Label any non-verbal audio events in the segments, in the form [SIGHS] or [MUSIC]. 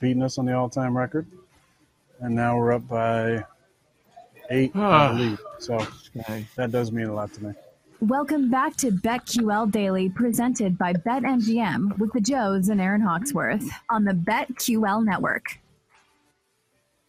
beating us on the all-time record, and now we're up by eight, I ah. believe. So that does mean a lot to me. Welcome back to BetQL Daily, presented by BetMGM with the Joes and Aaron Hawksworth on the BetQL Network.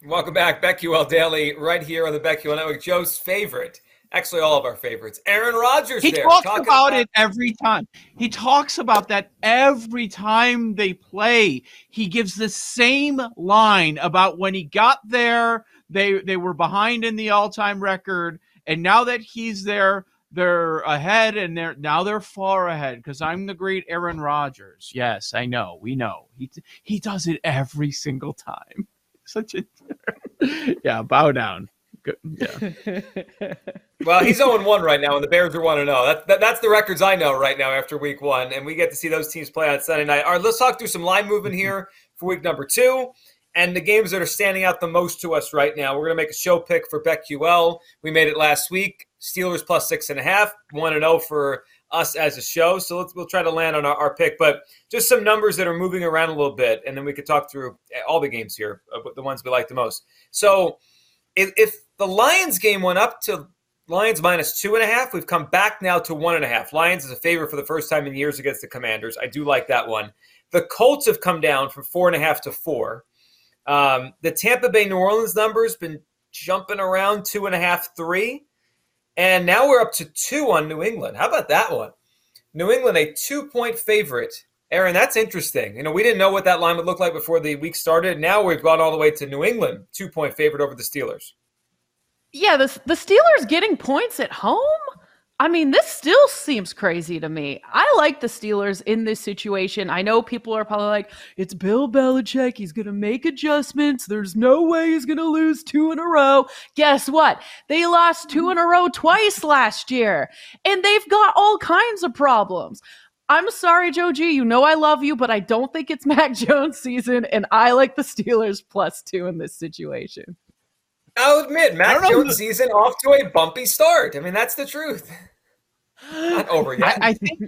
Welcome back, BetQL Daily, right here on the BetQL Network. Joe's favorite, actually all of our favorites, Aaron Rodgers. He there, talks talking about, it every time. He talks about that every time they play. He gives the same line about when he got there, they they were behind in the all-time record, and now that he's there, they're ahead, and they're now they're far ahead because I'm the great Aaron Rodgers. Yes, I know, we know. He he does it every single time. [LAUGHS] Such a [LAUGHS] yeah, bow down. Good. Yeah. [LAUGHS] Well, he's 0 1 right now, and the Bears are 1 0. That, that, that's the records I know right now after week one, and we get to see those teams play on Sunday night. All right, let's talk through some line movement here for week number two and the games that are standing out the most to us right now. We're going to make a show pick for BetQL. We made it last week. Steelers plus six and a half, 1 0 for us as a show. So let's we'll try to land on our, our, pick, but just some numbers that are moving around a little bit, and then we could talk through all the games here, uh, the ones we like the most. So if, if the Lions game went up to Lions minus two and a half, we've come back now to one and a half. Lions is a favorite for the first time in years against the Commanders. I do like that one. The Colts have come down from four and a half to four. Um, the Tampa Bay New Orleans number has been jumping around two and a half, three. And now we're up to two on New England. How about that one? New England, a two point favorite. Aaron, that's interesting. You know, we didn't know what that line would look like before the week started. Now we've gone all the way to New England, two point favorite over the Steelers. Yeah, the, the Steelers getting points at home? I mean, this still seems crazy to me. I like the Steelers in this situation. I know people are probably like, it's Bill Belichick. He's going to make adjustments. There's no way he's going to lose two in a row. Guess what? They lost two in a row twice last year, and they've got all kinds of problems. I'm sorry, Joe G. You know I love you, but I don't think it's [LAUGHS] Mac Jones season, and I like the Steelers plus two in this situation. I'll admit, Mac Jones' season off to a bumpy start. I mean, that's the truth. [GASPS] Not over yet. I, I think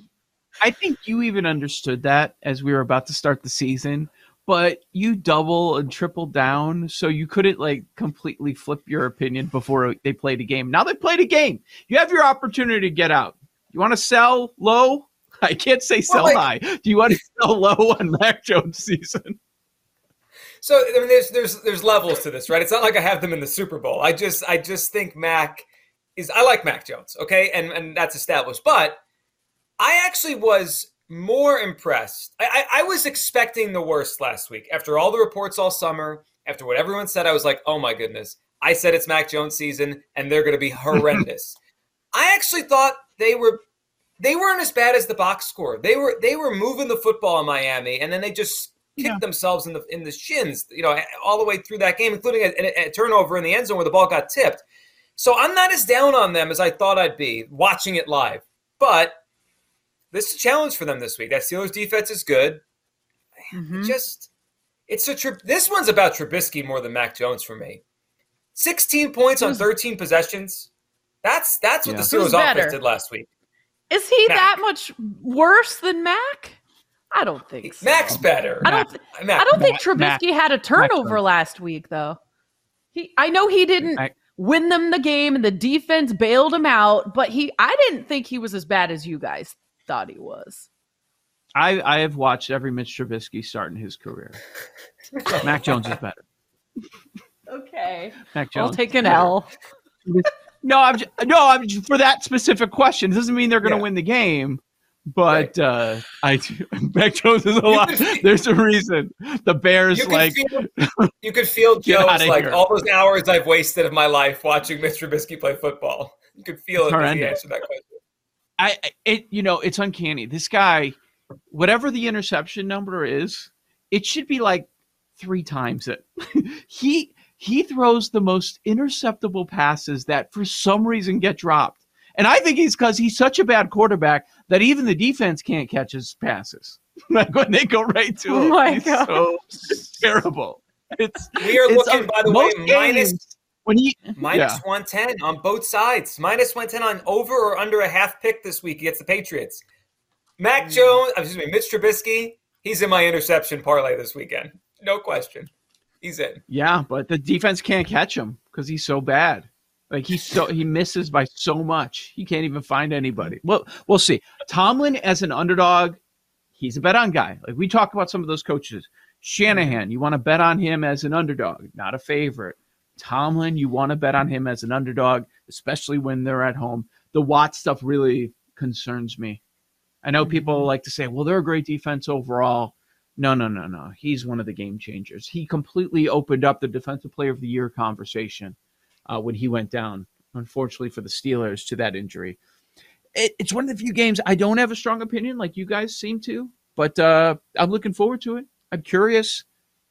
I think you even understood that as we were about to start the season, but you double and triple down, so you couldn't like completely flip your opinion before they played a game. Now they played a game. You have your opportunity to get out. You want to sell low? [LAUGHS] I can't say sell well, like, high. Do you want to [LAUGHS] sell low on Mac Jones season? So I mean, there's there's there's levels to this, right? It's not like I have them in the Super Bowl. I just I just think Mac is I like Mac Jones, okay, and and that's established. But I actually was more impressed. I, I, I was expecting the worst last week after all the reports all summer. After what everyone said, I was like, oh my goodness. I said it's Mac Jones season, and they're going to be [LAUGHS] horrendous. I actually thought they were they weren't as bad as the box score. They were they were moving the football in Miami, and then they just kicked yeah. themselves in the in the shins, you know, all the way through that game, including a, a, a, turnover in the end zone where the ball got tipped. So I'm not as down on them as I thought I'd be watching it live. But this is a challenge for them this week. That Steelers defense is good. Mm-hmm. Just it's a trip. This one's about Trubisky more than Mac Jones for me. 16 points on 13 possessions. That's that's what yeah. the Steelers offense did last week. Is he Mac. that much worse than Mac? I don't think so. Mac's better. I don't. Th- Mac, I don't think Trubisky Mac, had a turnover last week, though. He, I know he didn't win them the game, and the defense bailed him out. But he, I didn't think he was as bad as you guys thought he was. I, I have watched every Mitch Trubisky start in his career. [LAUGHS] Mac Jones is better. Okay, Mac Jones. I'll take an L. [LAUGHS] No, I'm just, no, I'm just, for that specific question. It doesn't mean they're going to Yeah. win the game, but uh, I Beck Jones [LAUGHS] is lot. feel- There's a reason the Bears You like feel, [LAUGHS] you could feel outta like here. all those hours I've wasted of my life watching Mr. Trubisky play football. You could feel It's it he horrendous. answered that question. I I- it you know it's uncanny. This guy, whatever the interception number is, it should be like three times it. [LAUGHS] he he throws the most interceptable passes that for some reason get dropped. And I think he's because he's such a bad quarterback that even the defense can't catch his passes. [LAUGHS] like when they go right to Oh him. my He's God. so terrible. It's We are it's looking, un- by the way, most minus when he minus Yeah. 110 on both sides. Minus 110 on over or under a half pick this week against the Patriots. Mac Mm. Jones, excuse me, Mitch Trubisky, he's in my interception parlay this weekend. No question. He's in. Yeah, but the defense can't catch him because he's so bad. Like he's so he misses by so much. He can't even find anybody. Well, we'll see. Tomlin as an underdog, he's a bet on guy. Like we talked about some of those coaches. Shanahan, you want to bet on him as an underdog, not a favorite. Tomlin, you want to bet on him as an underdog, especially when they're at home. The Watt stuff really concerns me. I know people mm-hmm. like to say, well, they're a great defense overall. No, no, no, no. He's one of the game changers. He completely opened up the defensive player of the year conversation uh, when he went down, unfortunately for the Steelers, to that injury. It, it's one of the few games I don't have a strong opinion like you guys seem to, but uh, I'm looking forward to it. I'm curious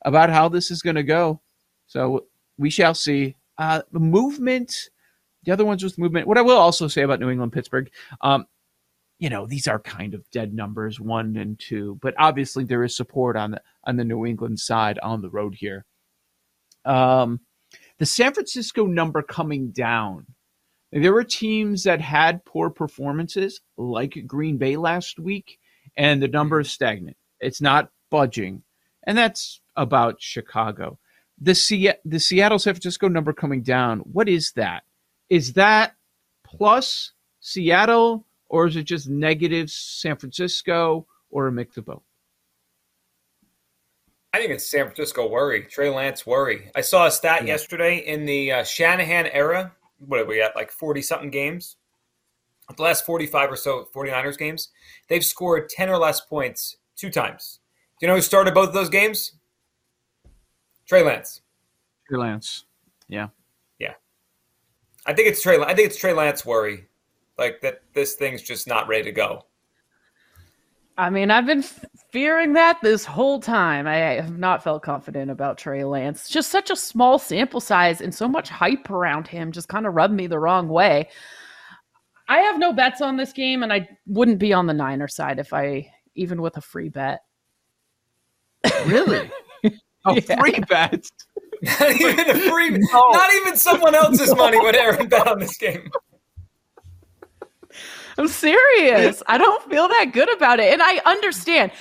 about how this is going to go. So we shall see. Uh, the movement, the other ones with movement. What I will also say about New England Pittsburgh, um, you know, these are kind of dead numbers, one and two, but obviously there is support on the on the New England side on the road here. Um, the San Francisco number coming down. There were teams that had poor performances, like Green Bay last week, and the number is stagnant. It's not budging, and that's about Chicago. The Se- the Seattle San Francisco number coming down. What is that? Is that plus Seattle, or is it just negative San Francisco, or a mix of both? I think it's San Francisco worry. Trey Lance worry. I saw a stat Yeah. yesterday in the uh, Shanahan era. What are we at? Like 40 something games? The last 45 or so 49ers games, they've scored 10 or less points two times. Do you know who started both of those games? Trey Lance. Trey Lance. Yeah. Yeah. I think it's Trey. I think it's Trey Lance worry, like that. This thing's just not ready to go. I mean, I've been f- fearing that this whole time. I have not felt confident about Trey Lance. Just such a small sample size and so much hype around him just kind of rubbed me the wrong way. I have no bets on this game, and I wouldn't be on the Niner side if I, even with a free bet. Really? [LAUGHS] Yeah. free bets. [LAUGHS] Not even a free. [LAUGHS] No. Not even someone else's money would Aaron bet on this game. I'm serious. I don't feel that good about it, and I understand.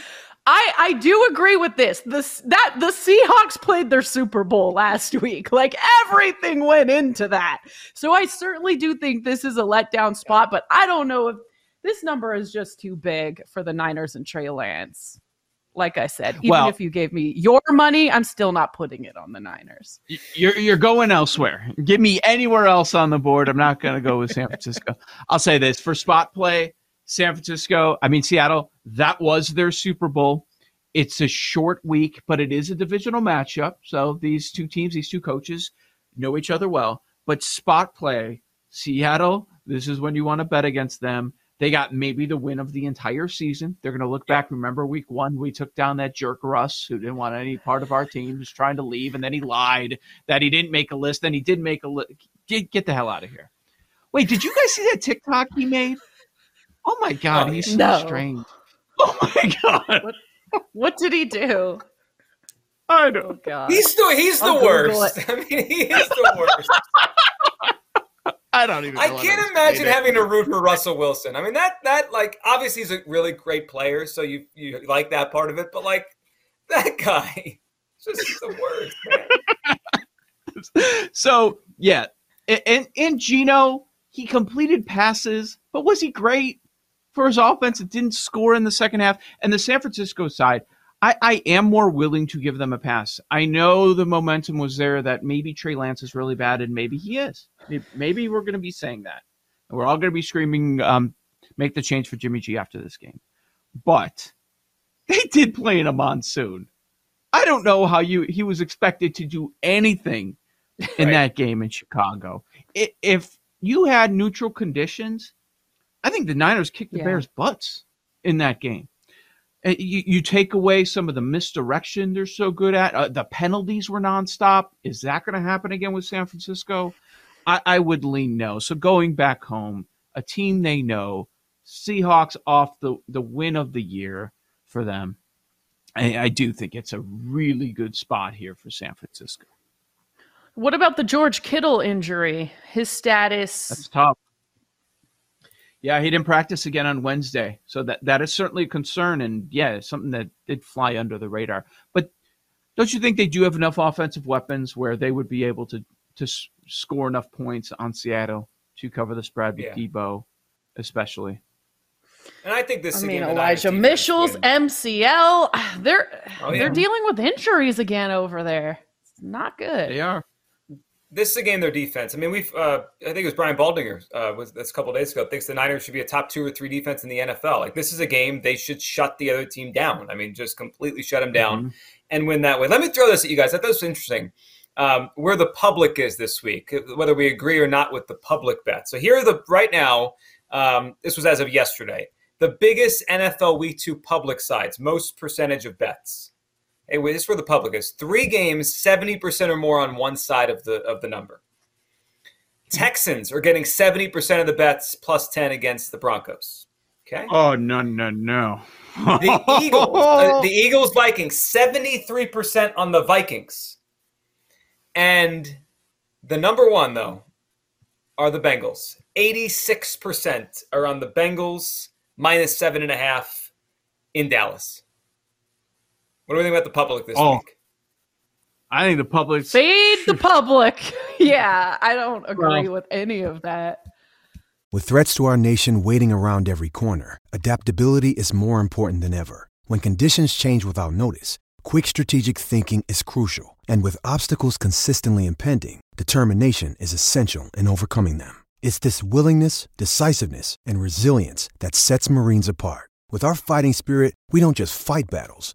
I I do agree with this. This that the Seahawks played their Super Bowl last [LAUGHS] week. Like everything went into that. So I certainly do think this is a letdown spot, but I don't know if this number is just too big for the Niners and Trey Lance. Like I said, even Well- if you gave me your money, I'm still not putting it on the Niners. You're you're going elsewhere. Give me anywhere else on the board. I'm not going to go with San Francisco. [LAUGHS] I'll say this for spot play, San Francisco. I mean Seattle. That was their Super Bowl. It's a short week, but it is a divisional matchup. So these two teams, these two coaches, know each other well. But spot play, Seattle. This is when you want to bet against them. They got maybe the win of the entire season. They're going to look back. Remember week one, we took down that jerk Russ who didn't want any part of our team, He was trying to leave, and then he lied that he didn't make a list. Then he did make a list. Get, get the hell out of here. Wait, did you guys see that TikTok he made? Oh my God, Oh, he's so No. strange. Oh my God. What did he do? I know. Oh God. He's the he's the I'll worst. [LAUGHS] I mean, he is the worst. [LAUGHS] I don't even. I know can't imagine saying. having to root for Russell Wilson. I mean, that that like obviously he's a really great player, so you you like that part of it. But like that [LAUGHS] guy, just the worst. Man. so yeah, A- and and Geno he completed passes, but was he great for his offense? It didn't score in the second half. And the San Francisco side, I, I am more willing to give them a pass. I know the momentum was there that maybe Trey Lance is really bad, and maybe he is. Maybe we're going to be saying that. We're all going to be screaming, um, make the change for Jimmy G after this game. But [LAUGHS] they did play in a monsoon. I don't know how you he was expected to do anything in right. that game in Chicago. If you had neutral conditions, I think the Niners kicked the yeah. Bears' butts in that game. You, you take away some of the misdirection they're so good at. Uh, the penalties were nonstop. Is that going to happen again with San Francisco? I, I would lean no. So going back home, a team they know, Seahawks off the, the win of the year for them. I, I do think it's a really good spot here for San Francisco. What about the George Kittle injury? His status. That's tough. Yeah, he didn't practice again on Wednesday, so that that is certainly a concern, and yeah, something that did fly under the radar. But don't you think they do have enough offensive weapons where they would be able to to score enough points on Seattle to cover the spread with yeah. Deebo, especially? And I think this. I mean, Elijah Mitchell's MCL. [SIGHS] They're oh, yeah. they're dealing with injuries again over there. It's not good. They are this is a game their defense. I mean, we've uh, I think it was Brian Baldinger uh, was this a couple days ago thinks the Niners should be a top two or three defense in the NFL. Like this is a game they should shut the other team down. I mean, just completely shut them down mm-hmm. and win that way. Let me throw this at you guys. I thought this was interesting. Um, where the public is this week, whether we agree or not with the public bet. So here are the right now. Um, this was as of yesterday. The biggest NFL Week Two public sides, most percentage of bets. Hey, wait, this is for the public is three games, 70% or more on one side of the of the number. Texans are getting 70% of the bets plus 10 against the Broncos. Okay. Oh no, no, no. the [LAUGHS] Eagles, uh, the Eagles Vikings, 73% on the Vikings. And the number one, though, are the Bengals. 86% are on the Bengals, minus seven and a half in Dallas. What do we think about the public this oh, week? I think the public fade the [LAUGHS] public. [LAUGHS] yeah, I don't agree well, with any of that. With threats to our nation waiting around every corner, adaptability is more important than ever. When conditions change without notice, quick strategic thinking is crucial, and with obstacles consistently impending, determination is essential in overcoming them. It's this willingness, decisiveness, and resilience that sets Marines apart. With our fighting spirit, we don't just fight battles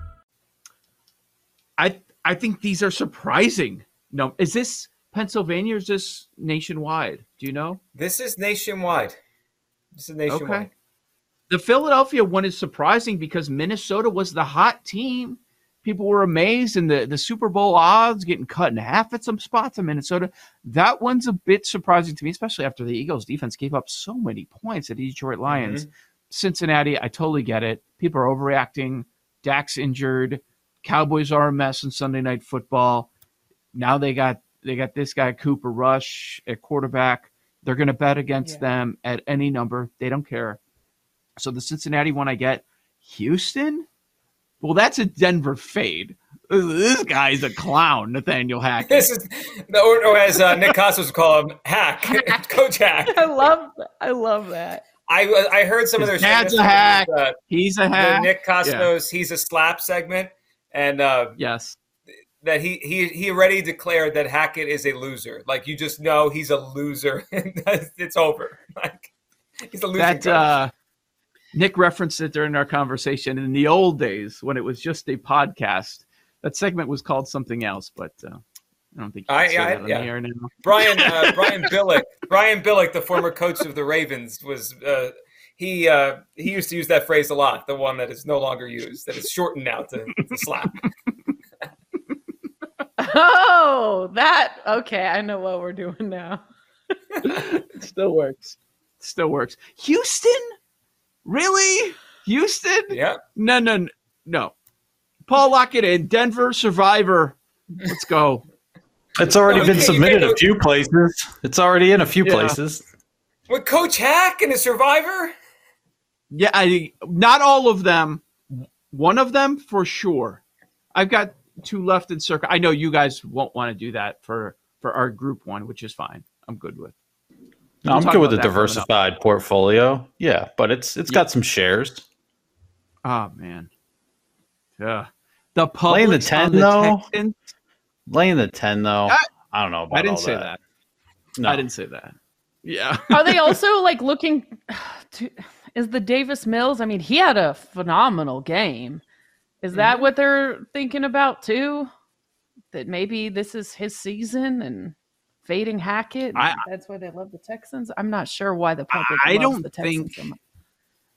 I I think these are surprising. No, is this Pennsylvania or is this nationwide? Do you know? This is nationwide. This is nationwide. Okay. The Philadelphia one is surprising because Minnesota was the hot team. People were amazed, and the, the Super Bowl odds getting cut in half at some spots in Minnesota. That one's a bit surprising to me, especially after the Eagles defense gave up so many points at the Detroit Lions. Mm-hmm. Cincinnati, I totally get it. People are overreacting. Dak's injured. Cowboys are a mess in Sunday night football. Now they got they got this guy Cooper Rush at quarterback. They're going to bet against yeah. them at any number. They don't care. So the Cincinnati one I get. Houston? Well, that's a Denver fade. This guy's a clown, Nathaniel Hack. This is, or, or as uh, Nick Kostos call him, Hack, Coach [LAUGHS] Hack. I love, I love that. I I heard some His of their. Dad's a hack. Uh, he's a hack. Nick Kostos, yeah. he's a slap segment and uh, yes, that he he he already declared that Hackett is a loser. Like you just know he's a loser. [LAUGHS] it's over. [LAUGHS] Like he's a loser. That uh, Nick referenced it during our conversation in the old days when it was just a podcast. That segment was called something else, but uh, I don't think you I, I yeah. Brian uh, Brian [LAUGHS] Billick Brian Billick, the former coach of the Ravens, was uh, he uh, he used to use that phrase a lot. The one that is no longer used, that is shortened now to, to slap. [LAUGHS] oh, that okay. I know what we're doing now. it still works. Still works. Houston? Really? Houston? Yeah. No, no, no. no. Paul, lock it in. Denver Survivor. Let's go. It's already Okay, been submitted a few places. It's already in a few Yeah. places. With Coach Hack and a Survivor. Yeah, I not all of them. One of them for sure. I've got two left in Circa. I know you guys won't want to do that for for our group one, which is fine. I'm good with. No, We'll I'm good with a about that coming up. diversified portfolio. Yeah, but it's it's got some shares. Oh man. Yeah. The public Laying the 10 the though. Texans- Laying the ten though. I- I, don't know about I didn't all say that. that. No. I didn't say that. Yeah. Are they [LAUGHS] also like looking [SIGHS] to is the Davis Mills? I mean, he had a phenomenal game. Is that Mm-hmm. what they're thinking about too? That maybe this is his season and fading Hackett. I- that's why they love the Texans. I'm not sure why the public I loves don't the Texans think so much.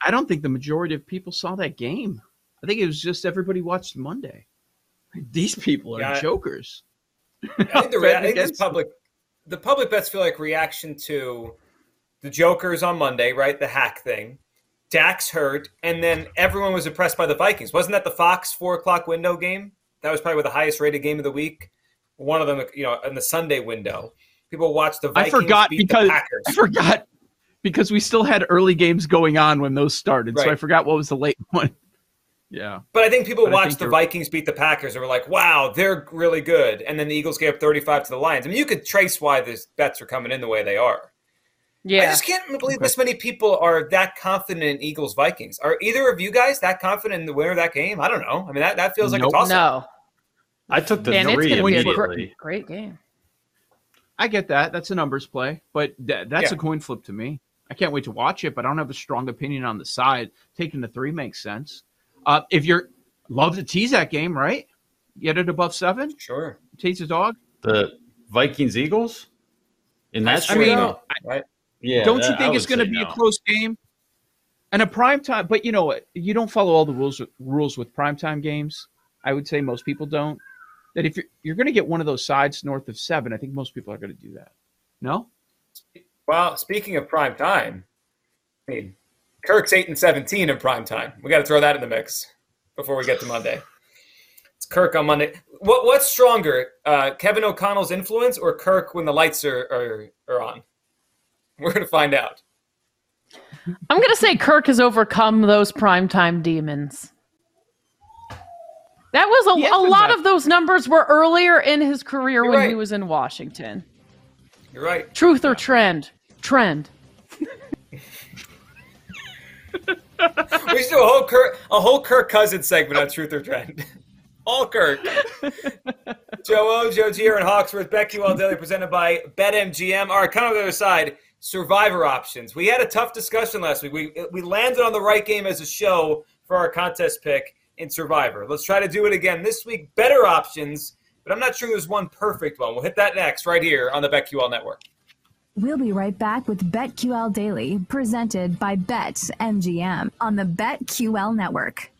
I don't think the majority of people saw that game. I think it was just everybody watched Monday. [LAUGHS] These people are Yeah, jokers. [LAUGHS] I think, the, rea- I think this public, the public bets feel like reaction to the Jokers on Monday, right? The hack thing. Dak's hurt, and then everyone was impressed by the Vikings. Wasn't that the Fox four o'clock window game? That was probably the highest rated game of the week. One of them, you know, in the Sunday window. People watched the I Vikings forgot beat because the Packers. I forgot because we still had early games going on when those started. So I forgot what was the late [LAUGHS] one. Yeah. But I think people But watched think the Vikings beat the Packers and were like, wow, they're really good. And then the Eagles gave up 35 to the Lions. I mean, you could trace why these bets are coming in the way they are. I just can't believe this many people are that confident in Eagles Vikings. Are either of you guys that confident in the winner of that game? I don't know. I mean, that, that feels like Nope. a toss No. I took the Man, three gonna be immediately. great, great game. I get that. That's a numbers play, but th- that's Yeah. a coin flip to me. I can't wait to watch it, but I don't have a strong opinion on the side. Taking the three makes sense. Uh, if you're love to tease that game, right? Get it above seven. Sure. Tease the dog. The Vikings Eagles in that I I mean, short- no. I- Right? Yeah, don't you that- I think it's going to be no. a close game and a prime time? But you know what? You don't follow all the rules rules with prime time games. I would say most people don't. That if you're, you're going to get one of those sides north of seven, I think most people are going to do that. No, Well, speaking of prime time, I mean, Kirk's 8 and 17 in prime time. We got to throw that in the mix before we get to Monday. It's Kirk on Monday. What What's stronger, uh, Kevin O'Connell's influence or Kirk when the lights are, are, are on? [LAUGHS] We're going to find out. I'm gonna say Kirk has overcome those primetime demons. That was a, a lot of those numbers were earlier in his career You're when he was in Washington. You're right. Truth or trend? Trend. We should do a whole Kirk, a whole Kirk Cousins segment on Truth or Trend. [LAUGHS] All Kirk. [LAUGHS] Joe O, Joe G, Aaron Hawksworth, BetQL Daily, presented by BetMGM. All right, kind of on the other side, survivor options. We had a tough discussion last week. We we landed on the right game as a show for our contest pick in Survivor. Let's try to do it again this week. Better options, but I'm not sure there's one perfect one. We'll hit that next right here on the BetQL Network. We'll be right back with BetQL Daily, presented by BetMGM on the BetQL network.